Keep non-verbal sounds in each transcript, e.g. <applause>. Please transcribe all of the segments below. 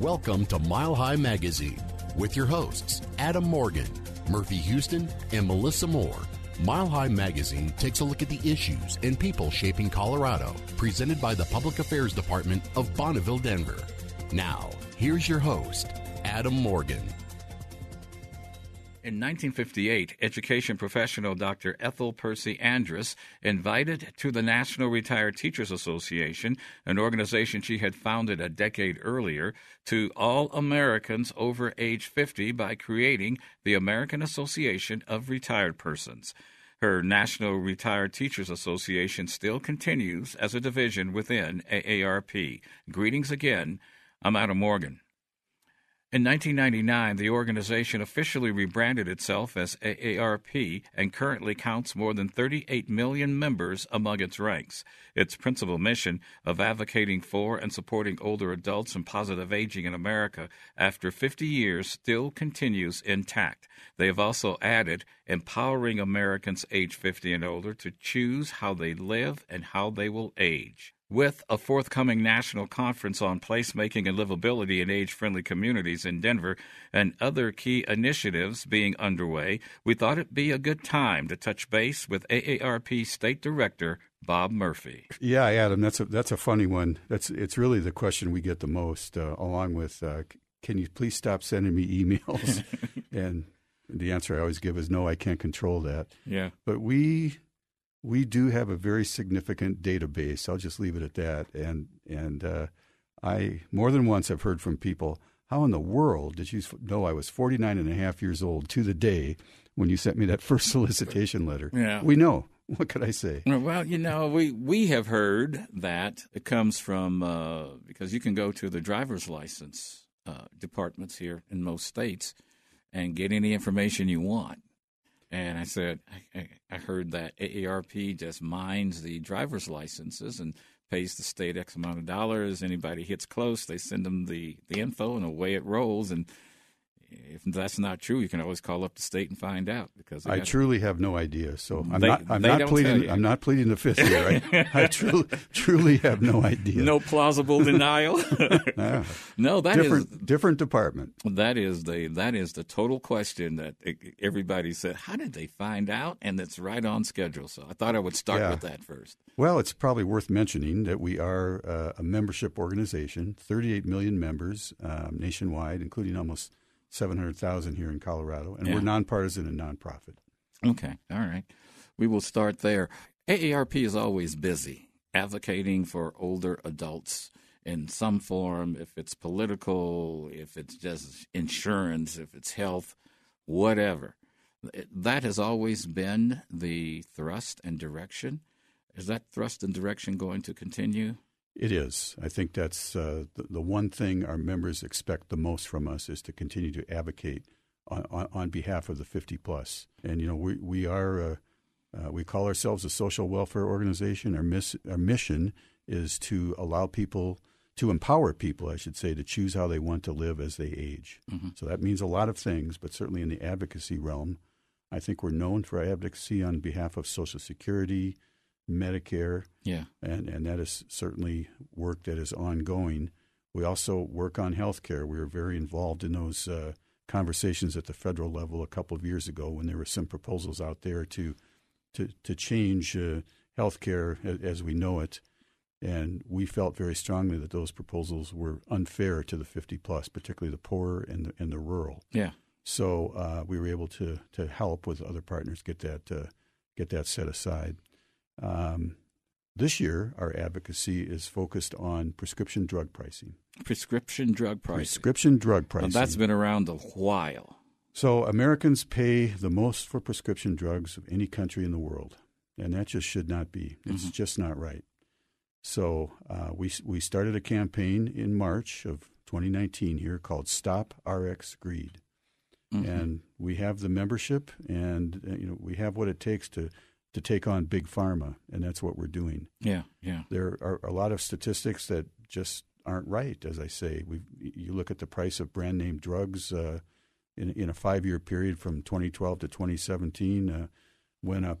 Welcome to Mile High Magazine with your hosts, Adam Morgan, Murphy Houston, and Melissa Moore. Mile High Magazine takes a look at the issues and people shaping Colorado, presented by the Public Affairs Department of Bonneville, Denver. Now, here's your host, Adam Morgan. In 1958, education professional Dr. Ethel Percy Andrus invited to the National Retired Teachers Association, an organization she had founded a decade earlier, to all Americans over age 50 by creating the American Association of Retired Persons. Her National Retired Teachers Association still continues as a division within AARP. Greetings again. I'm Adam Morgan. In 1999, the organization officially rebranded itself as AARP and currently counts more than 38 million members among its ranks. Its principal mission of advocating for and supporting older adults and positive aging in America after 50 years still continues intact. They have also added empowering Americans age 50 and older to choose how they live and how they will age. With a forthcoming national conference on placemaking and livability in age friendly communities in Denver and other key initiatives being underway, we thought it'd be a good time to touch base with AARP State Director Bob Murphy. Yeah, Adam, that's a that's a funny one. That's it's really the question we get the most, uh, along with uh, can you please stop sending me emails? <laughs> and the answer I always give is no, I can't control that. Yeah, but we we do have a very significant database. I'll just leave it at that. And and uh, I more than once have heard from people, how in the world did you know I was 49 and a half years old to the day when you sent me that <laughs> first solicitation letter? Yeah. We know. <laughs> What could I say? Well, you know, we, we have heard that it comes from uh, because you can go to the driver's license uh, departments here in most states and get any information you want. And I said, I, I heard that AARP just mines the driver's licenses and pays the state X amount of dollars. Anybody hits close, they send them the, the info, and away it rolls. And if that's not true, you can always call up the state and find out. Because I truly have no idea. So I'm they, not. I'm not pleading. I'm not pleading the fifth here. Right? <laughs> I truly, truly have no idea. No plausible denial. <laughs> yeah. No, that different, is, different department. That is the that is the total question that everybody said. How did they find out? And it's right on schedule. So I thought I would start yeah. with that first. Well, it's probably worth mentioning that we are uh, a membership organization, 38 million members um, nationwide, including almost 700,000 here in Colorado, and Yeah. we're nonpartisan and nonprofit. Okay, all right. We will start there. AARP is always busy advocating for older adults in some form, if it's political, if it's just insurance, if it's health, whatever. That has always been the thrust and direction. Is that thrust and direction going to continue? It is. I think that's uh, the, the one thing our members expect the most from us is to continue to advocate on, on, on behalf of the 50 plus. And you know, we we are uh, uh, we call ourselves a social welfare organization. Our miss, our mission is to allow people to empower people, I should say, to choose how they want to live as they age. So that means a lot of things, but certainly in the advocacy realm, I think we're known for our advocacy on behalf of Social Security, Medicare, Yeah. and and that is certainly work that is ongoing. We also work on health care. We were very involved in those uh, conversations at the federal level a couple of years ago when there were some proposals out there to to to change uh, health care as we know it. And we felt very strongly that those proposals were unfair to the 50 plus, particularly the poor and the, and the rural. Yeah. So uh, we were able to to help with other partners get that uh, get that set aside. Um, this year, our advocacy is focused on prescription drug pricing. Prescription drug pricing. Prescription drug Now, pricing. that's been around a while. so Americans pay the most for prescription drugs of any country in the world, and that just should not be. It's just not right. So uh, we we started a campaign in March of 2019 here called Stop RX Greed, and we have the membership, and uh, you know we have what it takes to to take on big pharma, and that's what we're doing. Yeah, yeah. There are a lot of statistics that just aren't right. As I say, we you look at the price of brand name drugs uh, in in a five year period from 2012 to 2017 uh, went up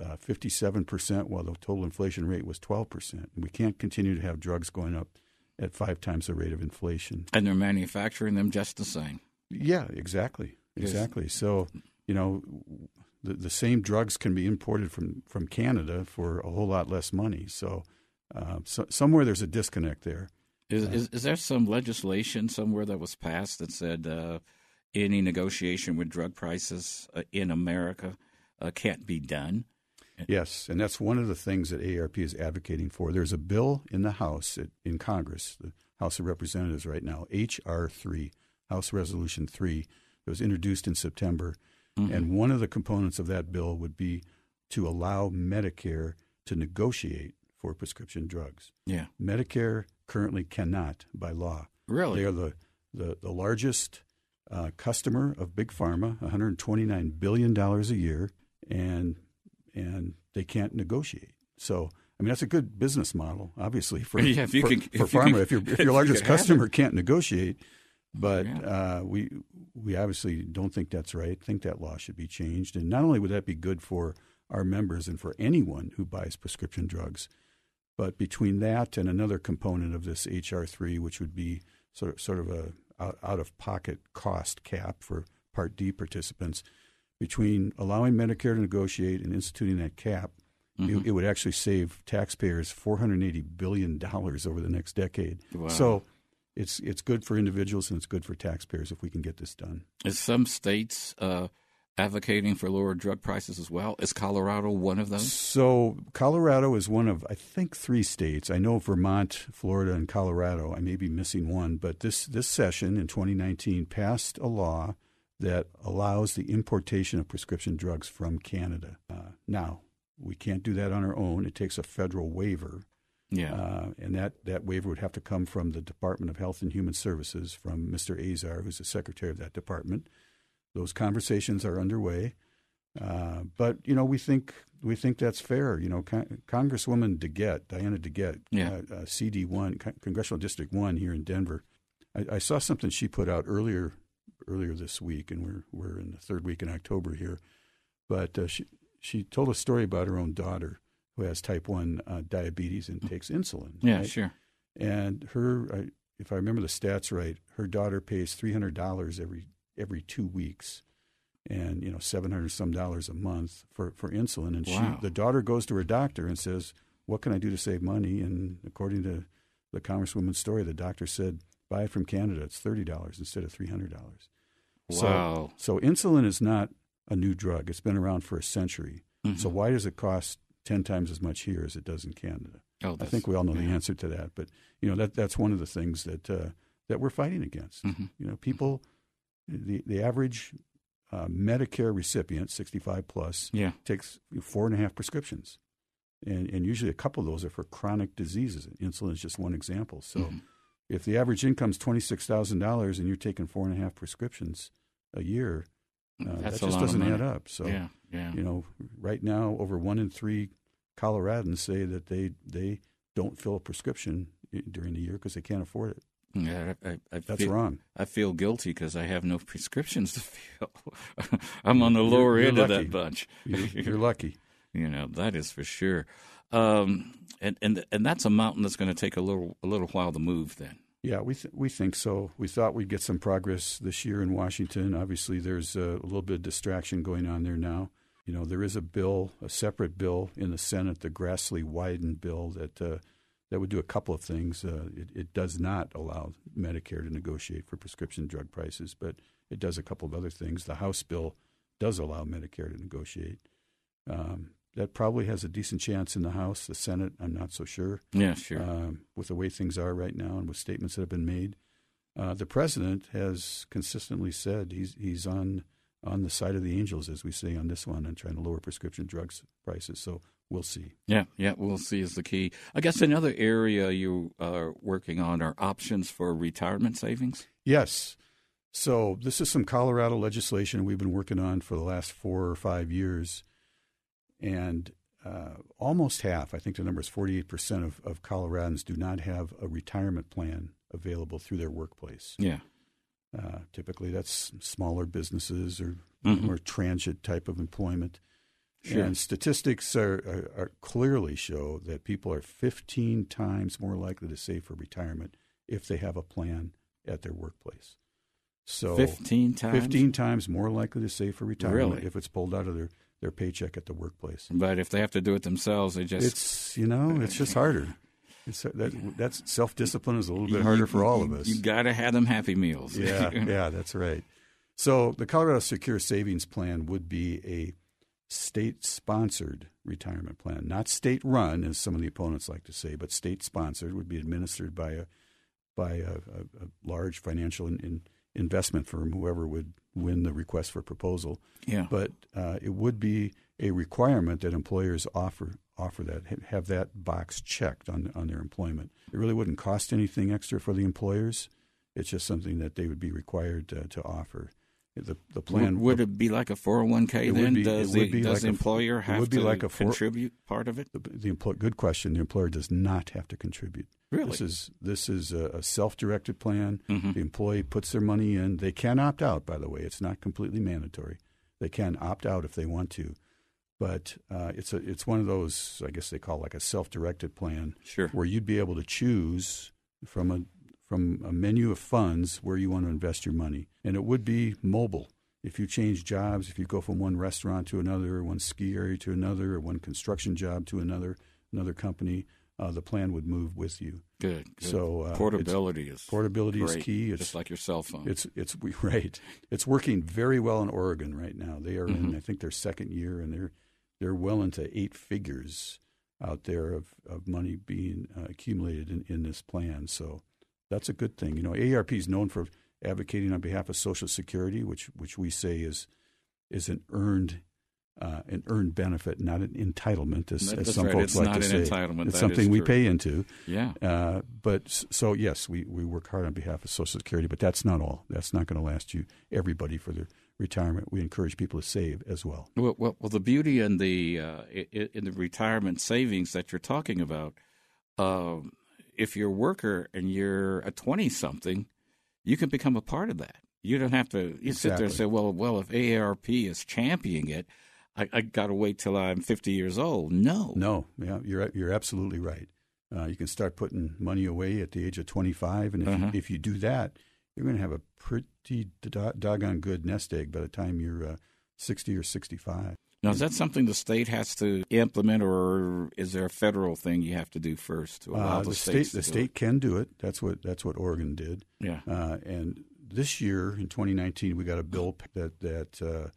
uh, 57 percent, while the total inflation rate was 12 percent. We can't continue to have drugs going up at five times the rate of inflation. And they're manufacturing them just the same. Yeah, exactly, exactly. So you know, the the same drugs can be imported from from Canada for a whole lot less money. So, uh, so somewhere there's a disconnect there. Is, uh, is, is there some legislation somewhere that was passed that said uh, any negotiation with drug prices uh, in America uh, can't be done? Yes, and that's one of the things that ARP is advocating for. There's a bill in the House, in Congress, the House of Representatives right now, H.R. 3, House Resolution 3, that was introduced in September. Mm-hmm. And one of the components of that bill would be to allow Medicare to negotiate for prescription drugs. Yeah. Medicare currently cannot by law. Really? They are the, the, the largest uh, customer of Big Pharma, $129 billion a year, and and they can't negotiate. So, I mean, that's a good business model, obviously, for <laughs> yeah, if you for, can, for if pharma. You can, if, your <laughs> if your largest you customer can't negotiate, but Yeah. uh, we we obviously don't think that's right. Think that law should be changed, and not only would that be good for our members and for anyone who buys prescription drugs, but between that and another component of this HR three, which would be sort of sort of a out, out of pocket cost cap for Part D participants, between allowing Medicare to negotiate and instituting that cap, Mm-hmm. it, it would actually save taxpayers four hundred eighty billion dollars over the next decade. Wow. So it's it's good for individuals and it's good for taxpayers if we can get this done. Is some states uh, advocating for lower drug prices as well? Is Colorado one of those? So Colorado is one of I think three states. I know Vermont, Florida, and Colorado. I may be missing one, but this this session in 2019 passed a law that allows the importation of prescription drugs from Canada. Uh, now we can't do that on our own. It takes a federal waiver. Yeah. Uh, and that, that waiver would have to come from the Department of Health and Human Services, from Mr. Azar, who's the secretary of that department. Those conversations are underway, uh, but you know we think we think that's fair. You know, Con- Congresswoman DeGette, Diana DeGette, Yeah. uh, uh, CD one, Con- Congressional District one here in Denver. I, I saw something she put out earlier earlier this week, and we're we're in the third week in October here. But uh, she she told a story about her own daughter who has type one uh, diabetes and takes insulin. yeah, right? sure. And her, I, if I remember the stats right, her daughter pays three hundred dollars every every two weeks, and you know seven hundred some dollars a month for for insulin. And Wow. she, the daughter goes to her doctor and says, "What can I do to save money?" And according to the congresswoman's story, the doctor said, "Buy it from Canada. It's thirty dollars instead of three hundred dollars." Wow. So, so insulin is not a new drug. It's been around for a century. Mhm. So why does it cost ten times as much here as it does in Canada? Oh, I think we all know the answer to that, but you know that that's one of the things that uh, that we're fighting against. Mhm. You know, people, the the average uh, Medicare recipient, sixty five plus, Yeah. takes four and a half prescriptions, and and usually a couple of those are for chronic diseases. Insulin is just one example. So, Mhm. if the average income is twenty six thousand dollars and you're taking four and a half prescriptions a year, uh, that just doesn't add up. So, yeah, yeah. you know, right now over one in three Coloradans say that they they don't fill a prescription during the year because they can't afford it. Yeah, I, I, I That's feel, wrong. I feel guilty because I have no prescriptions to fill. <laughs> I'm on the You're- lower you're end of that bunch. You're, <laughs> you're lucky. You know that is for sure. Um, and and and that's a mountain that's going to take a little a little while to move. Then. Yeah, we th- we think so. We thought we'd get some progress this year in Washington. Obviously, there's a, little bit of distraction going on there now. You know, there is a bill, a separate bill in the Senate, the Grassley Wyden bill that uh, that would do a couple of things. Uh, it, it does not allow Medicare to negotiate for prescription drug prices, but it does a couple of other things. The House bill does allow Medicare to negotiate. Um, that probably has a decent chance in the House. The Senate, I'm not so sure Yeah, sure. um, with the way things are right now and with statements that have been made. Uh, the president has consistently said he's he's on on the side of the angels, as we say on this one, and trying to lower prescription drugs prices. So we'll see. Yeah, yeah, we'll see is the key. I guess another area you are working on are options for retirement savings. Yes. So this is some Colorado legislation we've been working on for the last four or five years, and uh, almost half, I think the number is 48% of, of Coloradans do not have a retirement plan available through their workplace. Yeah. Uh, typically, that's smaller businesses or Mhm. more transient type of employment. Sure. And statistics are, are, are clearly show that people are 15 times more likely to save for retirement if they have a plan at their workplace. So 15 times? 15 times more likely to save for retirement Really? if it's pulled out of their, their paycheck at the workplace. But if they have to do it themselves, they just. It's, you know, it's just harder. It's, uh, that, that's self discipline is a little bit harder for all of us. You got to have them happy meals. yeah, <laughs> yeah, that's right. So the Colorado Secure Savings Plan would be a state sponsored retirement plan, not state run, as some of the opponents like to say, but state sponsored would be administered by a by a, a, a large financial in, in investment firm, whoever would win the request for proposal. Yeah. But uh, it would be a requirement that employers offer offer that have that box checked on on their employment. It really wouldn't cost anything extra for the employers. It's just something that they would be required to, to offer. The the plan Would, would it be like a 401k It would then? be- does the, be does like the a employer it have to like a four- contribute part of it? the, the employ, good question. The employer does not have to contribute. Really? This is this is a, a self-directed plan. Mhm. The employee puts their money in. They can opt out. By the way, it's not completely mandatory. They can opt out if they want to, but uh, it's a it's one of those I guess they call like a self-directed plan Sure. where you'd be able to choose from a from a menu of funds where you want to invest your money, and it would be mobile. If you change jobs, if you go from one restaurant to another, one ski area to another, or one construction job to another another company, uh, the plan would move with you. Good. good. So uh, portability is portability great, is key. It's just like your cell phone. it's it's we, <laughs> right. It's working very well in Oregon right now. They are in Mhm. I think their second year, and they're they're well into eight figures out there of, of money being uh, accumulated in, in this plan. So that's a good thing. You know, AARP is known for advocating on behalf of Social Security, which which we say is is an earned uh, an earned benefit, not an entitlement, as, as some right. folks It's like not to say. entitlement. It's That something we pay into. yeah. Uh, but so yes, we, we work hard on behalf of Social Security, but that's not all. That's not going to last you everybody for their retirement. We encourage people to save as well. Well, well, well, the beauty in the uh, in the retirement savings that you're talking about, um, if you're a worker and you're a twenty something, you can become a part of that. You don't have to you sit there and say, "Well, well, if AARP is championing it, I, I got to wait till I'm 50 years old." No, No, yeah, you're you're absolutely right. Uh, you can start putting money away at the age of 25, and if, Uh-huh. you, if you do that, you're going to have a pretty do- doggone good nest egg by the time you're uh, 60 or 65. Now, is that something the state has to implement, or is there a federal thing you have to do first to allow Uh, the, the state the state can do it. That's what that's what Oregon did. Yeah. Uh, and this year in 2019, we got a bill that that uh,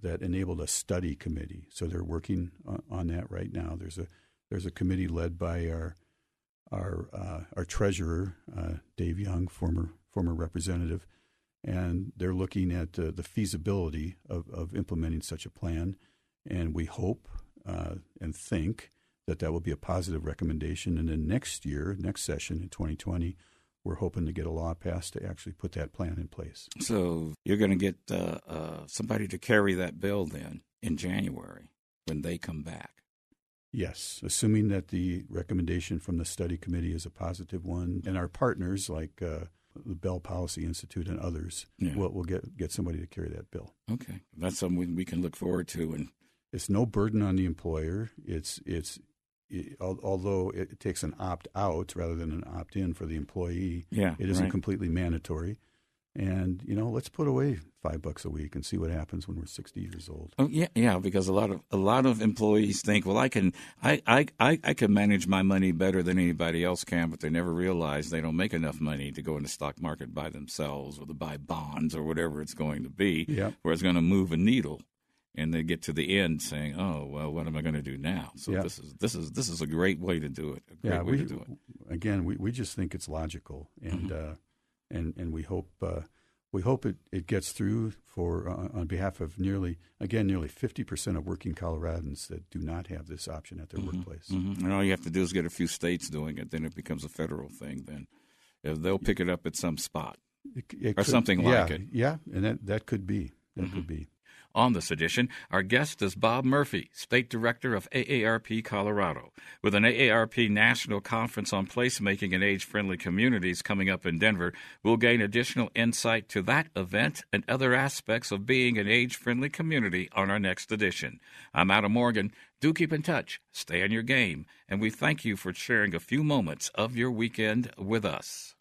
that enabled a study committee. So they're working on, on that right now. There's a there's a committee led by our our uh, our treasurer uh, Dave Young, former former representative, and they're looking at uh, the feasibility of, of implementing such a plan. And we hope uh, and think that that will be a positive recommendation. And then next year, next session in 2020, we're hoping to get a law passed to actually put that plan in place. So you're going to get uh, uh, somebody to carry that bill then in January when they come back. Yes, assuming that the recommendation from the study committee is a positive one, and our partners like uh, the Bell Policy Institute and others Yeah. will will get get somebody to carry that bill. Okay, that's something we can look forward to. And It's no burden on the employer. It's it's it, although it takes an opt out rather than an opt in for the employee. yeah, It isn't right. completely mandatory. And you know, let's put away five bucks a week and see what happens when we're sixty years old. Oh yeah, yeah. Because a lot of a lot of employees think, well, I can, I, I, I, I can manage my money better than anybody else can, but they never realize they don't make enough money to go in the stock market by themselves or to buy bonds or whatever it's going to be, Yeah. where it's going to move a needle. And they get to the end saying, "Oh well, what am I going to do now?" So Yeah. this is this is this is a great way to do it. A great yeah, way we to do it. again we, we just think it's logical, and Mm-hmm. uh, and and we hope uh, we hope it, it gets through for uh, on behalf of nearly again nearly fifty percent of working Coloradans that do not have this option at their workplace. hmm And all you have to do is get a few states doing it, then it becomes a federal thing. Then if they'll pick it up at some spot. It, it Or something yeah, like it. Yeah, and that that could be that Mm-hmm. could be. On this edition, our guest is Bob Murphy, State Director of AARP Colorado. With an AARP National Conference on Placemaking in Age Friendly Communities coming up in Denver, we'll gain additional insight to that event and other aspects of being an age friendly community on our next edition. I'm Adam Morgan. Do keep in touch, stay on your game, and we thank you for sharing a few moments of your weekend with us.